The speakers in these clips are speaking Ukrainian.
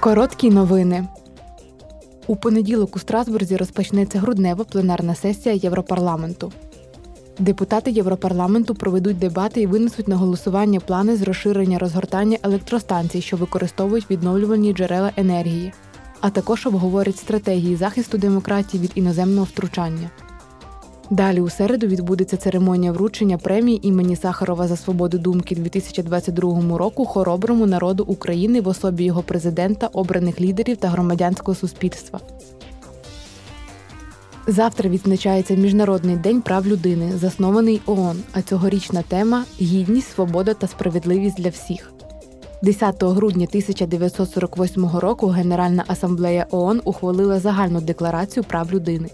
Короткі новини. У понеділок у Страсбурзі розпочнеться груднева пленарна сесія Європарламенту. Депутати Європарламенту проведуть дебати і винесуть на голосування плани з розширення розгортання електростанцій, що використовують відновлювальні джерела енергії, а також обговорять стратегії захисту демократії від іноземного втручання. Далі у середу відбудеться церемонія вручення премії імені Сахарова за свободу думки 2022 року хороброму народу України в особі його президента, обраних лідерів та громадянського суспільства. Завтра відзначається Міжнародний день прав людини, заснований ООН, а цьогорічна тема гідність, свобода та справедливість для всіх. 10 грудня 1948 року Генеральна асамблея ООН ухвалила загальну декларацію прав людини.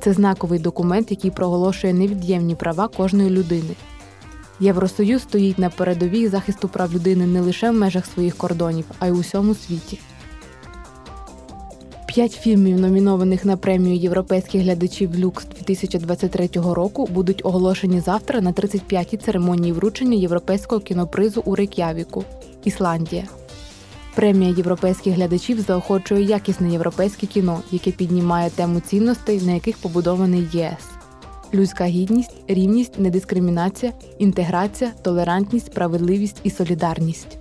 Це знаковий документ, який проголошує невід'ємні права кожної людини. Євросоюз стоїть на передовій захисту прав людини не лише в межах своїх кордонів, а й у всьому світі. П'ять фільмів, номінованих на премію європейських глядачів Люкс 2023 року, будуть оголошені завтра на 35-й церемонії вручення європейського кінопризу у Рейк'явіку, Ісландія. Премія європейських глядачів заохочує якісне європейське кіно, яке піднімає тему цінностей, на яких побудований ЄС: людська гідність, рівність, недискримінація, інтеграція, толерантність, справедливість і солідарність.